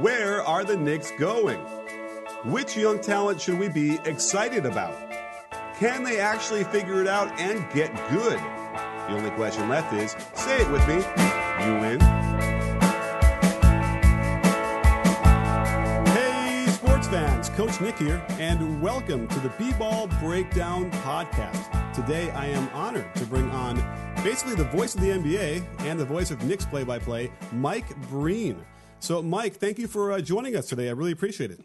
Where are the Knicks going? Which young talent should we be excited about? Can they actually figure it out and get good? The only question left is say it with me. You win. Hey, sports fans, Coach Nick here, and welcome to the B Ball Breakdown Podcast. Today, I am honored to bring on basically the voice of the NBA and the voice of Knicks play by play, Mike Breen. So, Mike, thank you for uh, joining us today. I really appreciate it.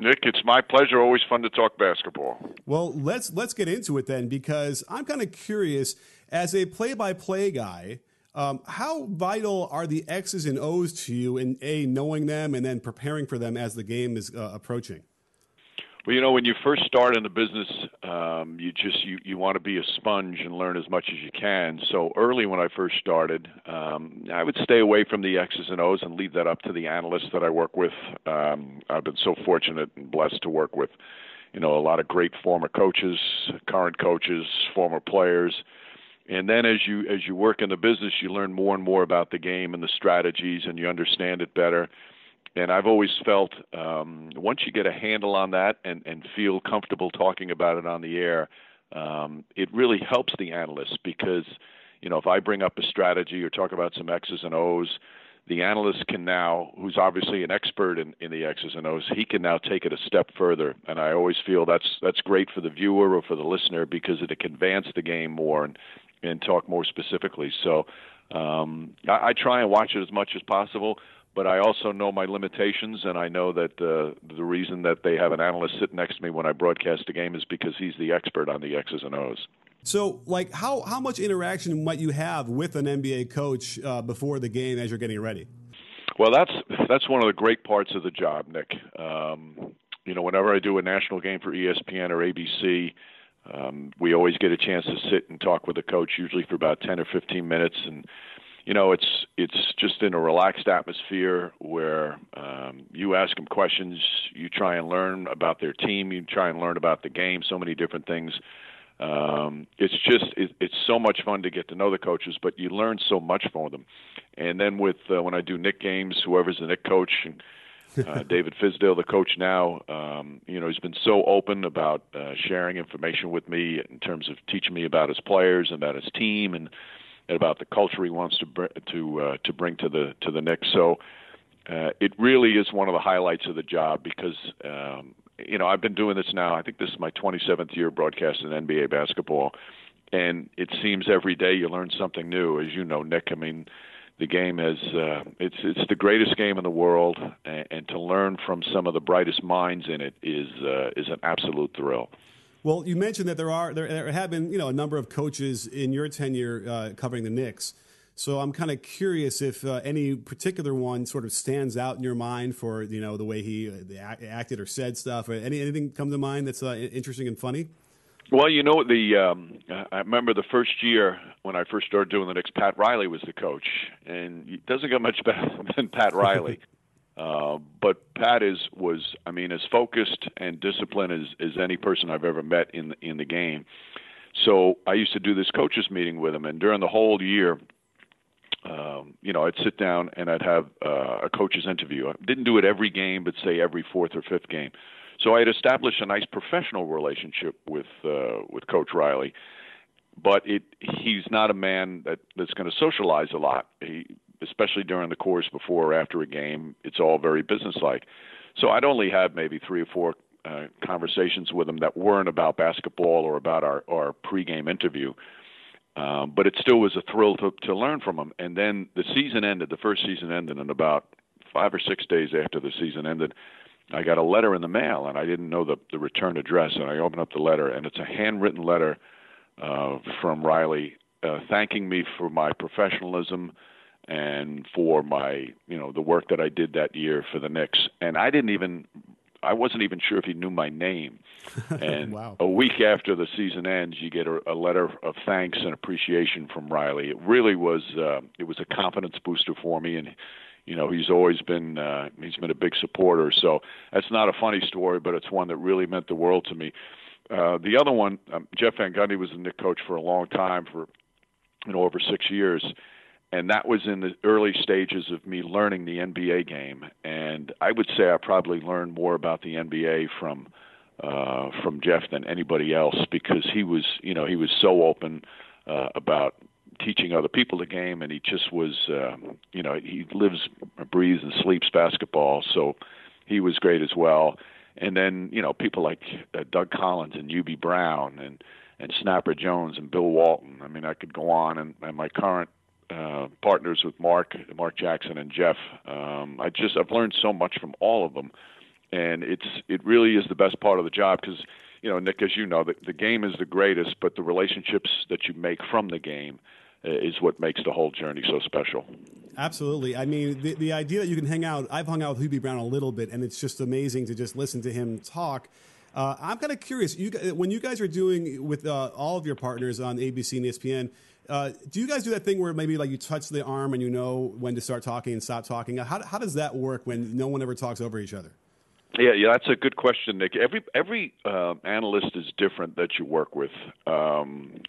Nick, it's my pleasure. Always fun to talk basketball. Well, let's let's get into it then, because I'm kind of curious as a play-by-play guy. Um, how vital are the X's and O's to you in a knowing them and then preparing for them as the game is uh, approaching? Well, you know, when you first start in the business, um, you just you, you want to be a sponge and learn as much as you can. So early when I first started, um, I would stay away from the X's and O's and leave that up to the analysts that I work with. Um, I've been so fortunate and blessed to work with, you know, a lot of great former coaches, current coaches, former players. And then as you as you work in the business, you learn more and more about the game and the strategies, and you understand it better and I've always felt um, once you get a handle on that and, and feel comfortable talking about it on the air, um, it really helps the analysts because, you know, if I bring up a strategy or talk about some X's and O's, the analyst can now, who's obviously an expert in, in the X's and O's, he can now take it a step further. And I always feel that's that's great for the viewer or for the listener because it can advance the game more and and talk more specifically. So um, I, I try and watch it as much as possible but I also know my limitations, and I know that uh, the reason that they have an analyst sit next to me when I broadcast a game is because he's the expert on the X's and O's. So, like, how how much interaction might you have with an NBA coach uh, before the game as you're getting ready? Well, that's that's one of the great parts of the job, Nick. Um, you know, whenever I do a national game for ESPN or ABC, um, we always get a chance to sit and talk with the coach, usually for about ten or fifteen minutes, and you know, it's it's just in a relaxed atmosphere where um, you ask them questions, you try and learn about their team, you try and learn about the game, so many different things. Um, it's just it, it's so much fun to get to know the coaches, but you learn so much from them. And then with uh, when I do Knick games, whoever's the Knick coach and uh, David Fizdale, the coach now, um, you know, he's been so open about uh, sharing information with me in terms of teaching me about his players and about his team and and about the culture he wants to br- to uh, to bring to the to the Knicks. So uh, it really is one of the highlights of the job because um, you know I've been doing this now. I think this is my 27th year broadcasting NBA basketball, and it seems every day you learn something new. As you know, Nick, I mean. The game is uh, it's it's the greatest game in the world, and, and to learn from some of the brightest minds in it is uh, is an absolute thrill. Well, you mentioned that there are there, there have been you know a number of coaches in your tenure uh, covering the Knicks. So I'm kind of curious if uh, any particular one sort of stands out in your mind for you know the way he uh, acted or said stuff. Or any anything come to mind that's uh, interesting and funny? Well, you know the um, I remember the first year when I first started doing the Knicks. Pat Riley was the coach, and it doesn't get much better than Pat Riley. Uh, but Pat is was I mean as focused and disciplined as, as any person I've ever met in in the game. So I used to do this coaches meeting with him, and during the whole year, um, you know, I'd sit down and I'd have uh, a coach's interview. I didn't do it every game, but say every fourth or fifth game. So I had established a nice professional relationship with uh, with Coach Riley, but it he's not a man that that's going to socialize a lot. He especially during the course before or after a game, it's all very businesslike. So I'd only have maybe three or four uh, conversations with him that weren't about basketball or about our, our pregame interview. Um, but it still was a thrill to, to learn from him. And then the season ended, the first season ended, and about five or six days after the season ended, I got a letter in the mail, and I didn't know the, the return address. And I opened up the letter, and it's a handwritten letter uh, from Riley uh, thanking me for my professionalism and for my you know the work that I did that year for the Knicks. And I didn't even I wasn't even sure if he knew my name. And wow. a week after the season ends, you get a, a letter of thanks and appreciation from Riley. It really was uh, it was a confidence booster for me, and you know he's always been uh, he's been a big supporter. So that's not a funny story, but it's one that really meant the world to me. Uh, the other one, um, Jeff Van Gundy was the Knick coach for a long time, for you know over six years and that was in the early stages of me learning the NBA game. And I would say I probably learned more about the NBA from uh, from Jeff than anybody else because he was, you know, he was so open uh, about teaching other people the game, and he just was, uh, you know, he lives, breathes, and sleeps basketball. So he was great as well. And then, you know, people like uh, Doug Collins and Hubie Brown and and Snapper Jones and Bill Walton. I mean, I could go on, and, and my current uh, partners with Mark, Mark Jackson, and Jeff. Um, I just I've learned so much from all of them, and it's it really is the best part of the job because you know Nick, as you know, the, the game is the greatest, but the relationships that you make from the game uh, is what makes the whole journey so special. Absolutely. I mean, the, the idea that you can hang out, I've hung out with Hubie Brown a little bit, and it's just amazing to just listen to him talk. Uh, I'm kind of curious. You, when you guys are doing with uh, all of your partners on ABC and ESPN, uh, do you guys do that thing where maybe like you touch the arm and you know when to start talking and stop talking? How, how does that work when no one ever talks over each other? Yeah, yeah, that's a good question, Nick. Every every uh, analyst is different that you work with. Um,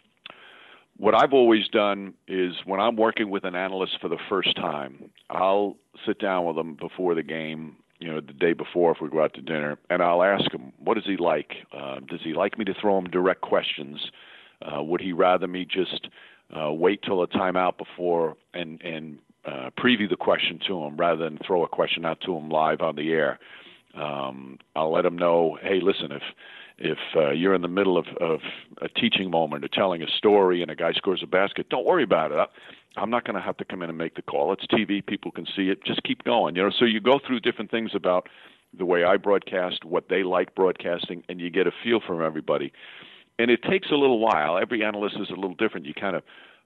what I've always done is when I'm working with an analyst for the first time, I'll sit down with them before the game, you know, the day before if we go out to dinner, and I'll ask him, what is he like? Uh, does he like me to throw him direct questions? Uh, would he rather me just uh, wait till a timeout before and and uh, preview the question to him rather than throw a question out to him live on the air? Um, I'll let him know, hey, listen, if if uh, you're in the middle of, of a teaching moment or telling a story and a guy scores a basket, don't worry about it. I'm not going to have to come in and make the call. It's TV; people can see it. Just keep going. You know, so you go through different things about the way I broadcast, what they like broadcasting, and you get a feel from everybody. And it takes a little while. Every analyst is a little different. You kind of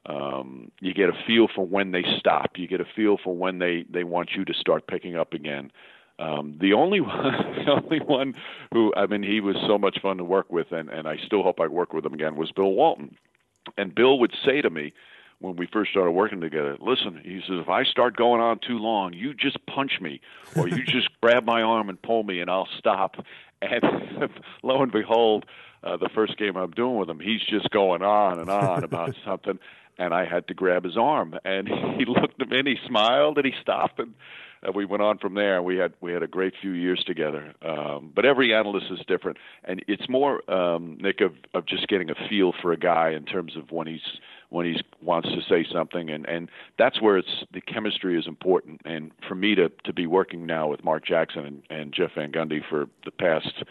um, you get a feel for when they stop. You get a feel for when they they want you to start picking up again. Um, the only one, the only one who I mean, he was so much fun to work with, and and I still hope I work with him again. Was Bill Walton, and Bill would say to me when we first started working together, listen, he says, if I start going on too long, you just punch me, or you just grab my arm and pull me, and I'll stop. And lo and behold, uh, the first game I'm doing with him, he's just going on and on about something, and I had to grab his arm, and he looked at me and he smiled and he stopped and uh, we went on from there. We had we had a great few years together. Um, but every analyst is different, and it's more um, Nick of of just getting a feel for a guy in terms of when he's when he wants to say something, and and that's where it's the chemistry is important. And for me to to be working now with Mark Jackson and, and Jeff Van Gundy for the past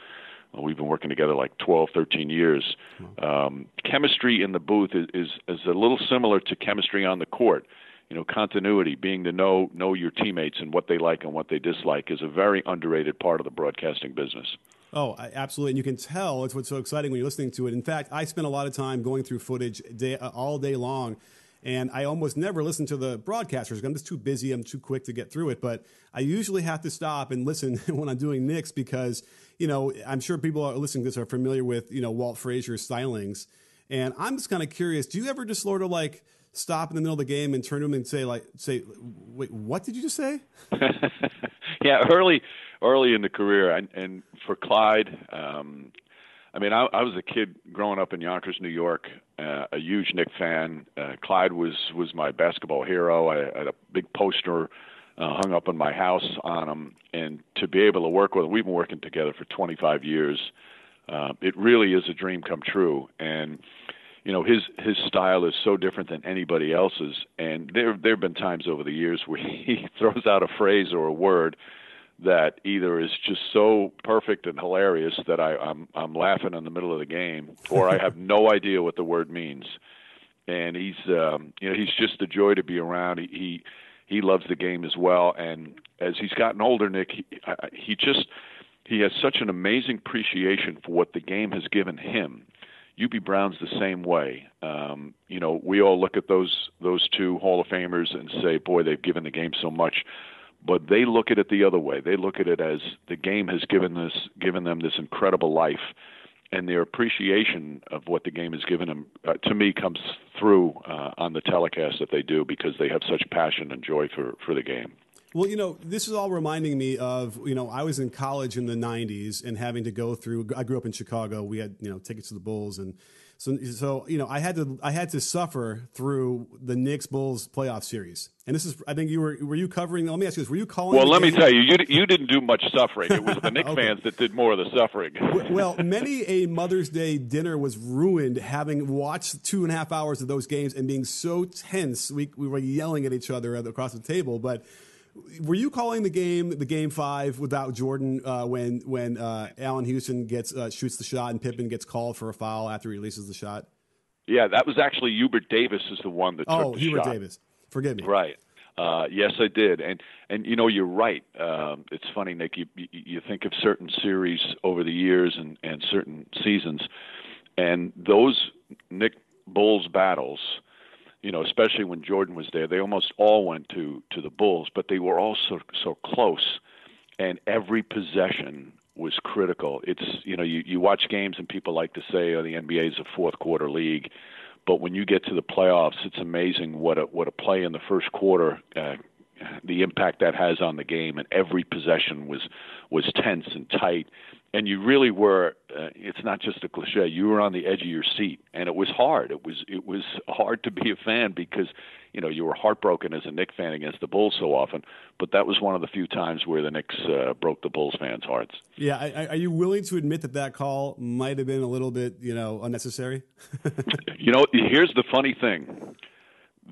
well, we've been working together like 12, 13 years. Um, chemistry in the booth is, is, is a little similar to chemistry on the court you know, continuity, being to know know your teammates and what they like and what they dislike is a very underrated part of the broadcasting business. Oh, absolutely, and you can tell it's what's so exciting when you're listening to it. In fact, I spent a lot of time going through footage day, uh, all day long, and I almost never listen to the broadcasters. I'm just too busy. I'm too quick to get through it. But I usually have to stop and listen when I'm doing Knicks because you know I'm sure people are listening to this are familiar with you know Walt Frazier's stylings, and I'm just kind of curious. Do you ever just sort of like stop in the middle of the game and turn to him and say like say wait what did you just say yeah early early in the career and, and for clyde um i mean I, I was a kid growing up in yonkers new york uh, a huge Knick fan. Uh, clyde was was my basketball hero. I, I had a big poster uh, hung up in my house on him. And to be able to work with him we've been working together for 25 years. Uh, it really is a dream come true. And you know his his style is so different than anybody else's and there there have been times over the years where he throws out a phrase or a word that either is just so perfect and hilarious that I, I'm I'm laughing in the middle of the game, or I have no idea what the word means. And he's um, you know he's just a joy to be around. He he, he loves the game as well. And as he's gotten older, Nick, he, he just he has such an amazing appreciation for what the game has given him Hubie Brown's the same way. Um, you know, we all look at those those two Hall of Famers and say, "Boy, they've given the game so much." But they look at it the other way. They look at it as the game has given this given them this incredible life, and their appreciation of what the game has given them, uh, to me, comes through uh, on the telecast that they do because they have such passion and joy for for the game. Well, you know, this is all reminding me of, you know, I was in college in the 90s and having to go through, I grew up in Chicago. We had, you know, tickets to the Bulls and So, so you know, I had to I had to suffer through the Knicks Bulls playoff series, and this is I think you were were you covering? Let me ask you this: Were you calling? Well, let game? me tell you, you you didn't do much suffering. It was the Knicks okay. fans that did more of the suffering. well, many a Mother's Day dinner was ruined having watched two and a half hours of those games and being so tense. We we were yelling at each other across the table, but were you calling the game the game five without Jordan uh, when when uh, Allan Houston gets uh, shoots the shot and Pippen gets called for a foul after he releases the shot? Yeah, that was actually Hubert Davis is the one that oh, took the shot. Hubert shot. Davis. Forgive me. Right. Uh, yes, I did, and and you know you're right. Um, it's funny, Nick. You you think of certain series over the years and and certain seasons, and those Knick Bulls battles you know, especially when Jordan was there, they almost all went to to the Bulls, but they were all so so close, and every possession was critical. It's you know, you you watch games and people like to say, oh, the NBA is a fourth quarter league, but when you get to the playoffs, it's amazing what a what a play in the first quarter. Uh, the impact that has on the game, and every possession was was tense and tight, and you really were uh, it's not just a cliche you were on the edge of your seat. And it was hard. It was it was hard to be a fan because you know you were heartbroken as a Knicks fan against the Bulls so often. But that was one of the few times where the Knicks uh, broke the Bulls fans hearts. Yeah I, are you willing to admit that that call might have been a little bit you know unnecessary? You know here's the funny thing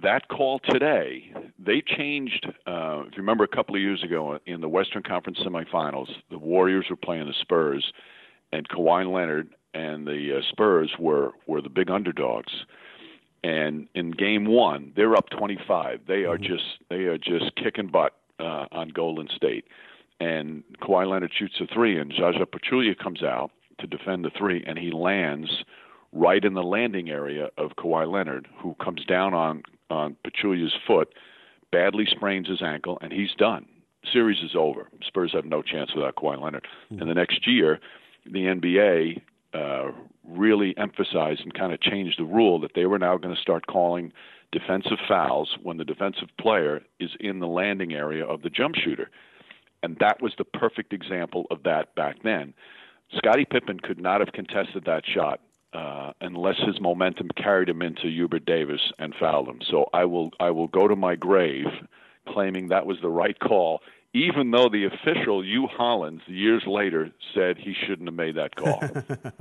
that call today, they changed. Uh, if you remember, a couple of years ago in the Western Conference semifinals, the Warriors were playing the Spurs, and Kawhi Leonard and the uh, Spurs were were the big underdogs. And in Game One, they're up 25. They are mm-hmm. just they are just kicking butt uh, on Golden State. And Kawhi Leonard shoots a three, and Zaza Pachulia comes out to defend the three, and he lands right in the landing area of Kawhi Leonard, who comes down on on Pachulia's foot, badly sprains his ankle, and he's done. Series is over. Spurs have no chance without Kawhi Leonard. Mm-hmm. And the next year, the NBA uh, really emphasized and kind of changed the rule that they were now going to start calling defensive fouls when the defensive player is in the landing area of the jump shooter. And that was the perfect example of that back then. Scottie Pippen could not have contested that shot uh, unless his momentum carried him into Hubert Davis and fouled him. So I will I will go to my grave claiming that was the right call, even though the official Hue Hollins years later said he shouldn't have made that call.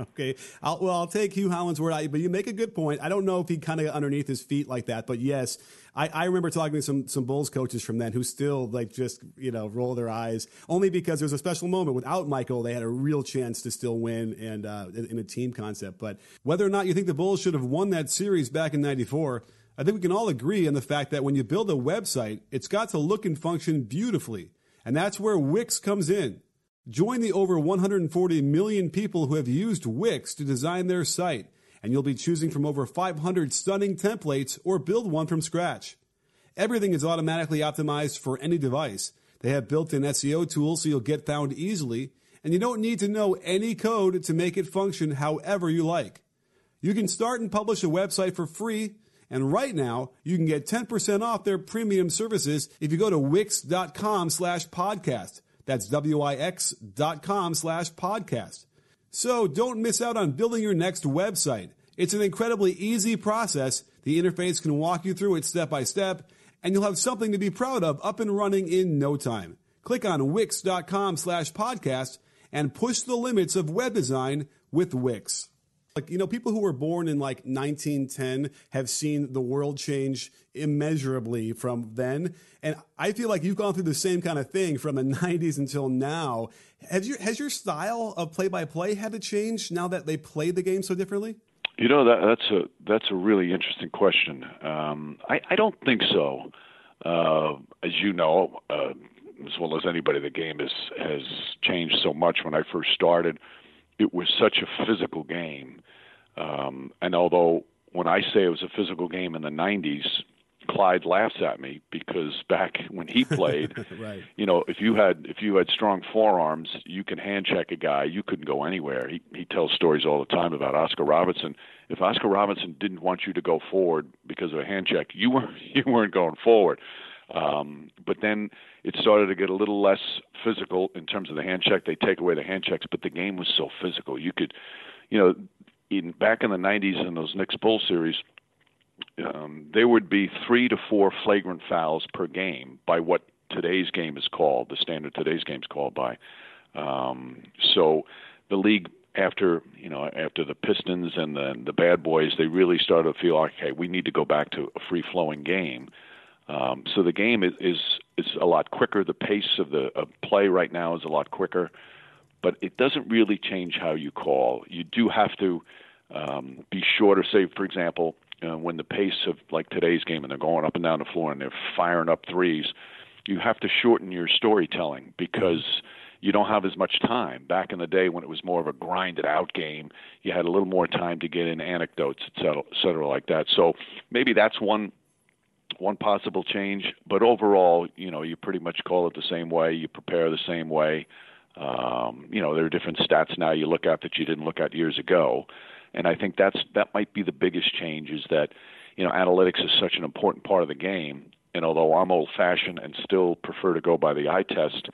okay, I'll, well I'll take Hue Hollins' word, but you make a good point. I don't know if he kind of underneath his feet like that, but yes, I, I remember talking to some some Bulls coaches from then who still like just you know roll their eyes only because there's a special moment without Michael they had a real chance to still win and uh, in a team concept. But whether or not you think the Bulls should have won that series back in '94. I think we can all agree on the fact that when you build a website, it's got to look and function beautifully. And that's where Wix comes in. Join the over 140 million people who have used Wix to design their site, and you'll be choosing from over 500 stunning templates or build one from scratch. Everything is automatically optimized for any device. They have built-in SEO tools so you'll get found easily, and you don't need to know any code to make it function however you like. You can start and publish a website for free and right now, you can get 10% off their premium services if you go to wix.com slash podcast. That's W-I-X dot com slash podcast. So don't miss out on building your next website. It's an incredibly easy process. The interface can walk you through it step by step, and you'll have something to be proud of up and running in no time. Click on wix.com slash podcast and push the limits of web design with Wix. Like, you know, people who were born in like 1910 have seen the world change immeasurably from then. And I feel like you've gone through the same kind of thing from the 90s until now. Has your, has your style of play by play had to change now that they play the game so differently? You know, that, that's, a, that's a really interesting question. Um, I, I don't think so. Uh, as you know, uh, as well as anybody, the game has, has changed so much. When I first started, it was such a physical game. Um, and although when I say it was a physical game in the 90s, Clyde laughs at me because back when he played, right. you know, if you had if you had strong forearms, you can hand check a guy. You couldn't go anywhere. He he tells stories all the time about Oscar Robertson. If Oscar Robertson didn't want you to go forward because of a hand check, you weren't you weren't going forward. Um, but then it started to get a little less physical in terms of the hand check. They take away the hand checks, but the game was so physical. You could, you know, in back in the 90s in those Knicks Bull series, um, there would be three to four flagrant fouls per game by what today's game is called, the standard today's game is called by. Um, so the league after you know after the Pistons and the the bad boys, they really started to feel like, okay, we need to go back to a free flowing game. Um, so the game is, is is a lot quicker. The pace of the of play right now is a lot quicker, but it doesn't really change how you call. You do have to um, be to say, for example, uh, when the pace of like today's game and they're going up and down the floor and they're firing up threes, you have to shorten your storytelling because you don't have as much time. Back in the day when it was more of a grinded out game, you had a little more time to get in anecdotes, et cetera, et cetera like that. So maybe that's one one possible change. But overall, you know, you pretty much call it the same way. You prepare the same way. Um, you know, there are different stats now you look at that you didn't look at years ago, and I think that's that might be the biggest change is that you know analytics is such an important part of the game. And although I'm old-fashioned and still prefer to go by the eye test,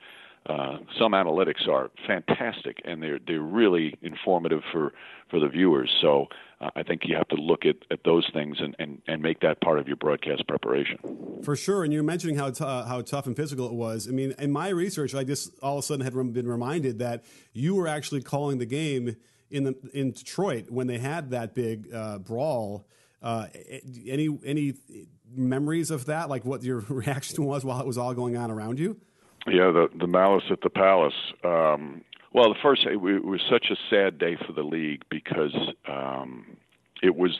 uh, some analytics are fantastic and they're they're really informative for for the viewers. So uh, I think you have to look at, at those things and, and, and make that part of your broadcast preparation. For sure. And you're mentioning how t- uh, how tough and physical it was. I mean, in my research, I just all of a sudden had been reminded that you were actually calling the game in the in Detroit when they had that big uh, brawl. Uh, any any memories of that? Like what your reaction was while it was all going on around you? Yeah, the the malice at the palace. Um, well, the first it, was such a sad day for the league because um, it was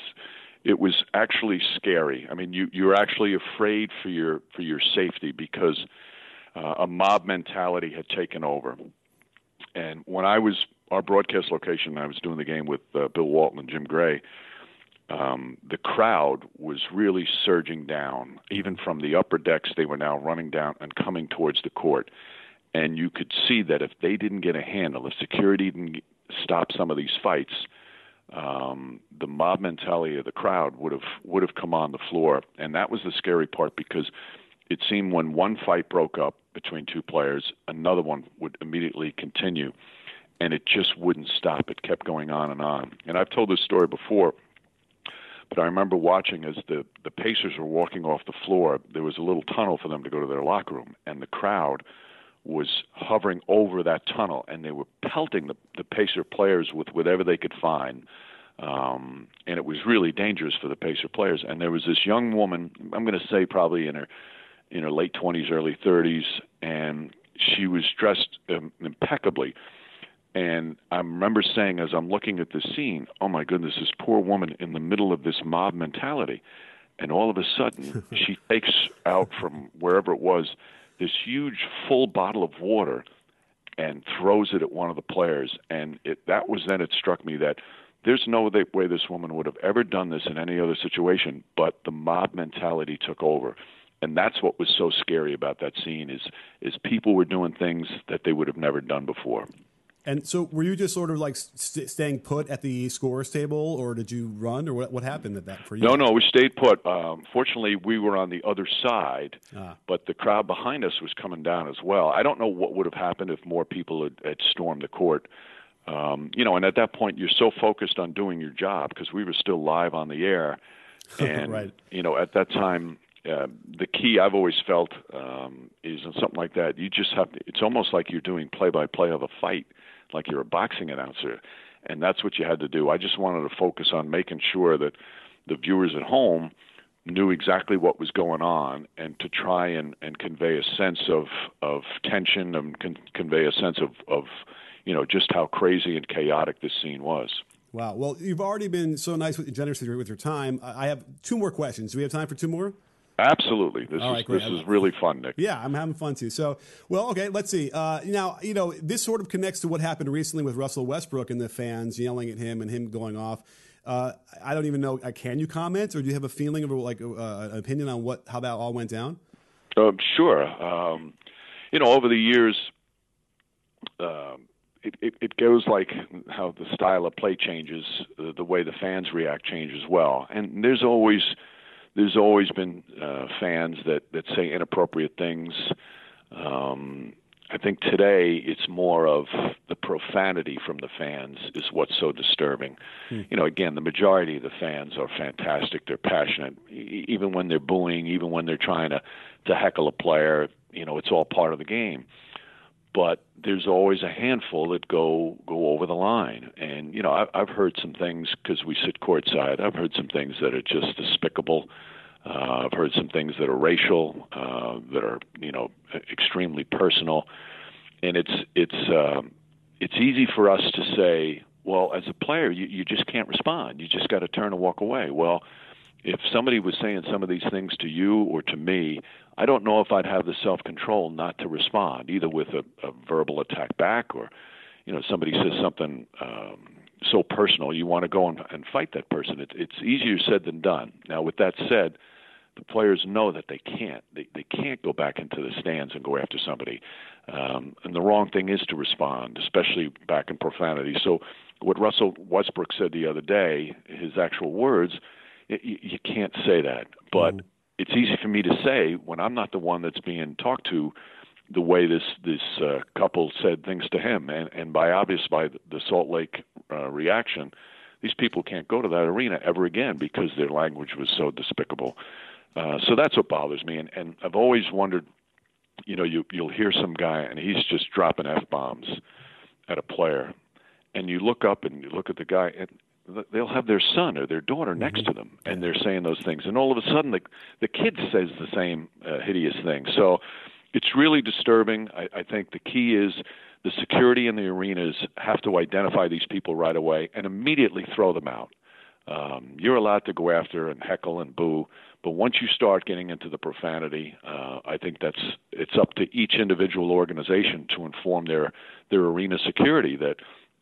it was actually scary. I mean, you you're actually afraid for your for your safety because uh, a mob mentality had taken over. And when I was our broadcast location, I was doing the game with uh, Bill Walton and Jim Gray um, the crowd was really surging down. Even from the upper decks, they were now running down and coming towards the court. And you could see that if they didn't get a handle, if security didn't stop some of these fights, um, the mob mentality of the crowd would have would have come on the floor, and that was the scary part because it seemed when one fight broke up between two players, another one would immediately continue, and it just wouldn't stop. It kept going on and on. And I've told this story before but I remember watching as the the Pacers were walking off the floor. There was a little tunnel for them to go to their locker room, and the crowd was hovering over that tunnel, and they were pelting the the Pacer players with whatever they could find. Um, and it was really dangerous for the Pacer players. And there was this young woman, I'm going to say probably in her in her late 20s, early 30s, and she was dressed um, impeccably and I remember saying, as I'm looking at the scene, oh my goodness, this poor woman in the middle of this mob mentality. And all of a sudden, she takes out from wherever it was this huge full bottle of water and throws it at one of the players. And it, that was then it struck me that there's no way this woman would have ever done this in any other situation, but the mob mentality took over. And that's what was so scary about that scene is is people were doing things that they would have never done before. And so, were you just sort of like st- staying put at the scores table, or did you run, or what, what happened at that for you? No, no, we stayed put. Um, fortunately, we were on the other side, ah. but the crowd behind us was coming down as well. I don't know what would have happened if more people had, had stormed the court. Um, you know, and at that point, you're so focused on doing your job because we were still live on the air, and right. you know, at that time, uh, the key I've always felt um, is in something like that. You just have to. It's almost like you're doing play-by-play of a fight like you're a boxing announcer. And that's what you had to do. I just wanted to focus on making sure that the viewers at home knew exactly what was going on and to try and, and convey a sense of, of tension and con- convey a sense of, of, you know, just how crazy and chaotic this scene was. Wow. Well, you've already been so nice with generous with your time. I have two more questions. Do we have time for two more? Absolutely. This All is right, this is really fun, Nick. Yeah, I'm having fun too. So, well, okay, let's see. Uh, now, you know, this sort of connects to what happened recently with Russell Westbrook and the fans yelling at him and him going off. Uh, I don't even know. Uh, can you comment, or do you have a feeling of like uh, an opinion on what how that all went down? Um, sure. Um, you know, over the years, um, it, it, it, goes like how the style of play changes, uh, the way the fans react changes as well, and there's always there's always been uh, fans that that say inappropriate things. Um, I think today it's more of the profanity from the fans is what's so disturbing. Hmm. You know, again, the majority of the fans are fantastic. They're passionate, even when they're booing, even when they're trying to to heckle a player. You know, it's all part of the game. But there's always a handful that go go over the line, and you know, I've, I've heard some things because we sit courtside. I've heard some things that are just despicable. Uh, I've heard some things that are racial, uh, that are you know extremely personal, and it's it's uh, it's easy for us to say, well, as a player, you, you just can't respond. You just got to turn and walk away. Well, if somebody was saying some of these things to you or to me, I don't know if I'd have the self control not to respond, either with a, a verbal attack back or, you know, somebody says something um, so personal, you want to go and, and fight that person. It, it's easier said than done. Now, with that said, the players know that they can't. They they can't go back into the stands and go after somebody. Um, and the wrong thing is to respond, especially back in profanity. So, what Russell Westbrook said the other day, his actual words, you, you can't say that. But mm. it's easy for me to say when I'm not the one that's being talked to the way this this uh, couple said things to him, and and by obvious by the Salt Lake uh, reaction, these people can't go to that arena ever again because their language was so despicable. Uh, so that's what bothers me, and and I've always wondered, you know, you you'll hear some guy and he's just dropping f bombs at a player, and you look up and you look at the guy and they'll have their son or their daughter next mm-hmm. to them and they're saying those things and all of a sudden the the kid says the same uh, hideous thing so it's really disturbing. I, I think the key is the security in the arenas have to identify these people right away and immediately throw them out. Um, you're allowed to go after and heckle and boo, but once you start getting into the profanity, uh, I think that's it's up to each individual organization to inform their their arena security that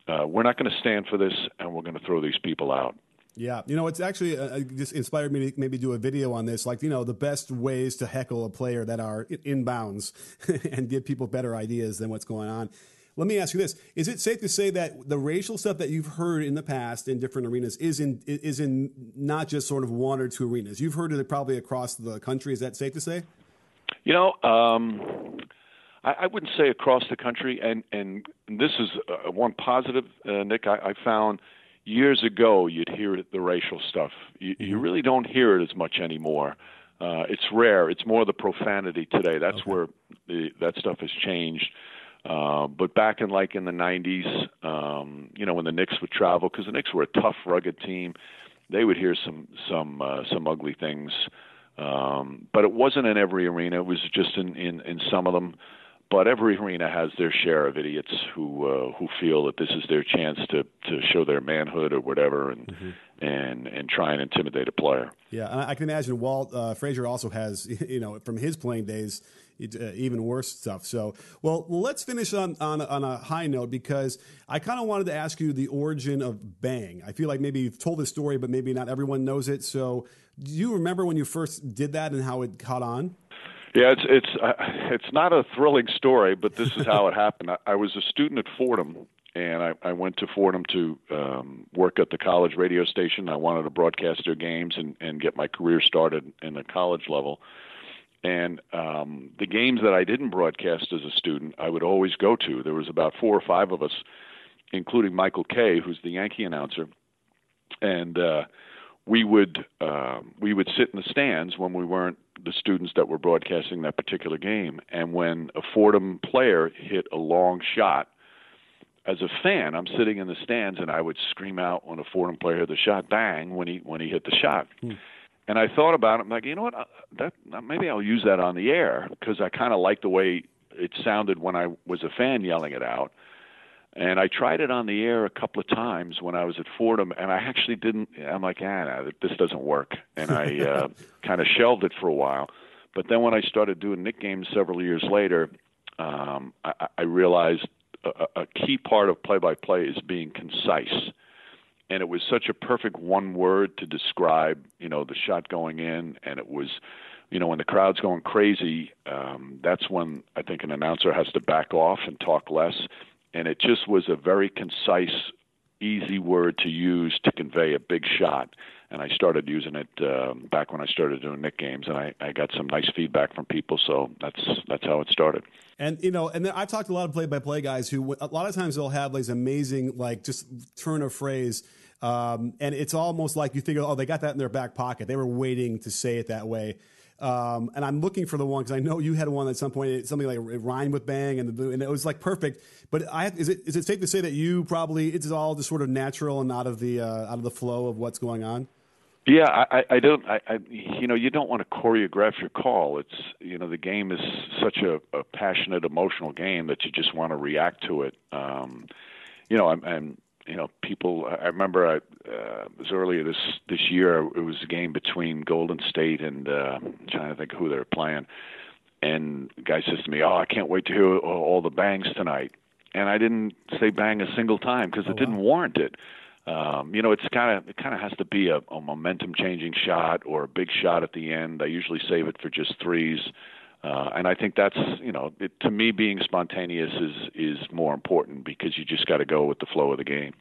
uh, we're not going to stand for this and we're going to throw these people out. Yeah, you know, it's actually uh, uh, just inspired me to maybe do a video on this, like you know, the best ways to heckle a player that are inbounds and give people better ideas than what's going on. Let me ask you this: Is it safe to say that the racial stuff that you've heard in the past in different arenas is in is in not just sort of one or two arenas? You've heard it probably across the country. Is that safe to say? You know, um, I, I wouldn't say across the country, and and this is uh, one positive, uh, Nick. I, I found years ago you'd hear the racial stuff. You, you mm-hmm. really don't hear it as much anymore. Uh, it's rare. It's more the profanity today. That's okay. where the, that stuff has changed. Uh, but back in like in the 90s, um, you know, when the Knicks would travel, because the Knicks were a tough, rugged team, they would hear some some uh, some ugly things. Um, but it wasn't in every arena. It was just in in, in some of them but every arena has their share of idiots who uh, who feel that this is their chance to to show their manhood or whatever, and mm-hmm. and and try and intimidate a player. Yeah, I can imagine Walt uh, Frazier also has you know from his playing days uh, even worse stuff. So, well, let's finish on on, on a high note because I kind of wanted to ask you the origin of Bang. I feel like maybe you've told the story, but maybe not everyone knows it. So, do you remember when you first did that and how it caught on? Yeah, it's it's uh, it's not a thrilling story, but this is how it happened. I, I was a student at Fordham, and I, I went to Fordham to um, work at the college radio station. I wanted to broadcast their games and, and get my career started in the college level. And um, the games that I didn't broadcast as a student, I would always go to. There was about four or five of us, including Michael Kay, who's the Yankee announcer, and uh, we would uh, we would sit in the stands when we weren't the students that were broadcasting that particular game. And when a Fordham player hit a long shot, as a fan, I'm sitting in the stands and I would scream out when a Fordham player hit the shot, bang, when he when he hit the shot. Hmm. And I thought about it. I'm like, you know what? Uh, that maybe I'll use that on the air because I kind of like the way it sounded when I was a fan yelling it out. And I tried it on the air a couple of times when I was at Fordham, and I actually didn't. I'm like, ah, this doesn't work, and I uh, kind of shelved it for a while. But then when I started doing Knick games several years later, um, I, I realized a, a key part of play-by-play is being concise, and it was such a perfect one word to describe, you know, the shot going in, and it was you know, when the crowd's going crazy, um, that's when I think an announcer has to back off and talk less and it just was a very concise, easy word to use to convey a big shot. and I started using it uh, back when I started doing Knick games, and I, I got some nice feedback from people. So that's that's how it started. And you know, and then I've talked to a lot of play-by-play guys who a lot of times they'll have these amazing like just turn of phrase. Um, and it's almost like you think, oh, they got that in their back pocket. They were waiting to say it that way. Um, and I'm looking for the one because I know you had one at some point, something like it rhymed with bang, and, the, and it was like perfect. But I, is it is it safe to say that you probably it's all just sort of natural and out of the uh, out of the flow of what's going on? Yeah, I, I don't. I, I, you know, you don't want to choreograph your call. It's, you know, the game is such a, a passionate, emotional game that you just want to react to it. Um, you know, I'm, I'm you know, people. I remember I, uh, it was earlier this this year. It was a game between Golden State and uh, I'm trying to think who they were playing. And the guy says to me, "Oh, I can't wait to hear all the bangs tonight." And I didn't say bang a single time because oh, it wow. didn't warrant it. Um, you know, it's kind of it kind of has to be a, a momentum changing shot or a big shot at the end. I usually save it for just threes. Uh, and I think that's you know it, to me being spontaneous is is more important because you just got to go with the flow of the game.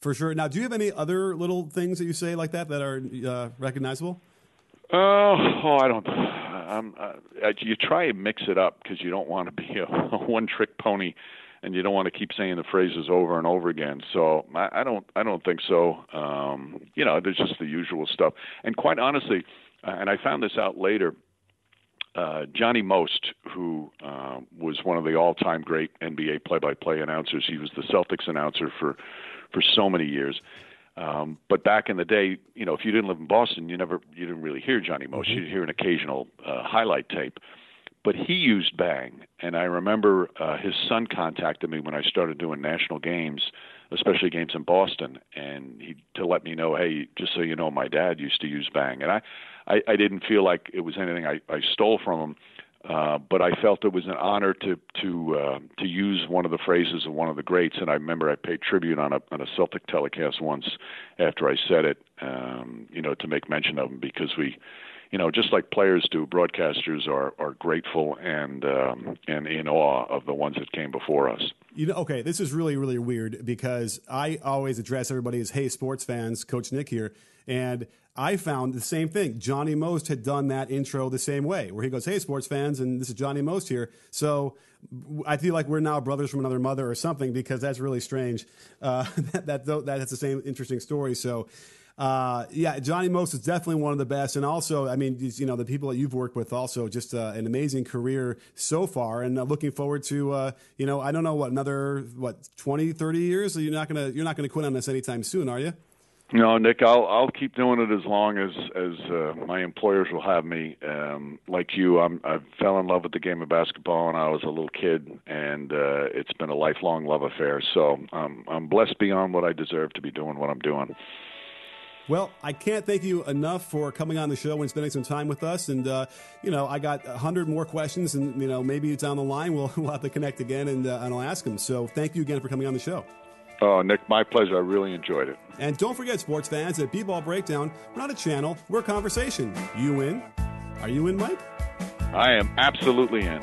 For sure. Now, do you have any other little things that you say like that that are uh, recognizable? Uh, oh, I don't. I'm, uh, you try and mix it up because you don't want to be a, a one-trick pony and you don't want to keep saying the phrases over and over again. So I, I don't I don't think so. Um, you know, there's just the usual stuff. And quite honestly, uh, and I found this out later. Uh, Johnny Most, who uh, was one of the all-time great NBA play-by-play announcers, he was the Celtics announcer for for so many years. Um, but back in the day, you know, if you didn't live in Boston, you never you didn't really hear Johnny Most. Mm-hmm. You'd hear an occasional uh, highlight tape but he used Bang. And I remember uh, his son contacted me when I started doing national games, especially games in Boston, and he to let me know, hey, just so you know, my dad used to use Bang, and I, I, I didn't feel like it was anything I, I stole from him. Uh, but I felt it was an honor to to uh, to use one of the phrases of one of the greats, and I remember I paid tribute on a on a Celtic telecast once after I said it, um, you know, to make mention of him because we you know, just like players do, broadcasters are are grateful and um, and in awe of the ones that came before us. You know, okay, this is really really weird because I always address everybody as "Hey, sports fans," Coach Nick here, and I found the same thing. Johnny Most had done that intro the same way, where he goes, "Hey, sports fans," and this is Johnny Most here. So I feel like we're now brothers from another mother or something because that's really strange. Uh, that, that that's the same interesting story. So uh, yeah, Johnny Most is definitely one of the best. And also, I mean, you know, the people that you've worked with also just uh, an amazing career so far and uh, looking forward to, uh, you know, I don't know what, another, what, 20, 30 years? So You're not going to, you're not going to quit on this anytime soon, are you? No, Nick, I'll I'll keep doing it as long as as uh, my employers will have me. Um, like you, I'm I fell in love with the game of basketball when I was a little kid, and uh, it's been a lifelong love affair. So um, I'm blessed beyond what I deserve to be doing what I'm doing. Well, I can't thank you enough for coming on the show and spending some time with us. And, uh, you know, I got a hundred more questions and, you know, maybe down the line we'll, we'll have to connect again and, uh, and I'll ask them. So thank you again for coming on the show. Oh, Nick, my pleasure. I really enjoyed it. And don't forget, sports fans, at B-Ball Breakdown, we're not a channel, we're a conversation. You in? Are you in, Mike? I am absolutely in.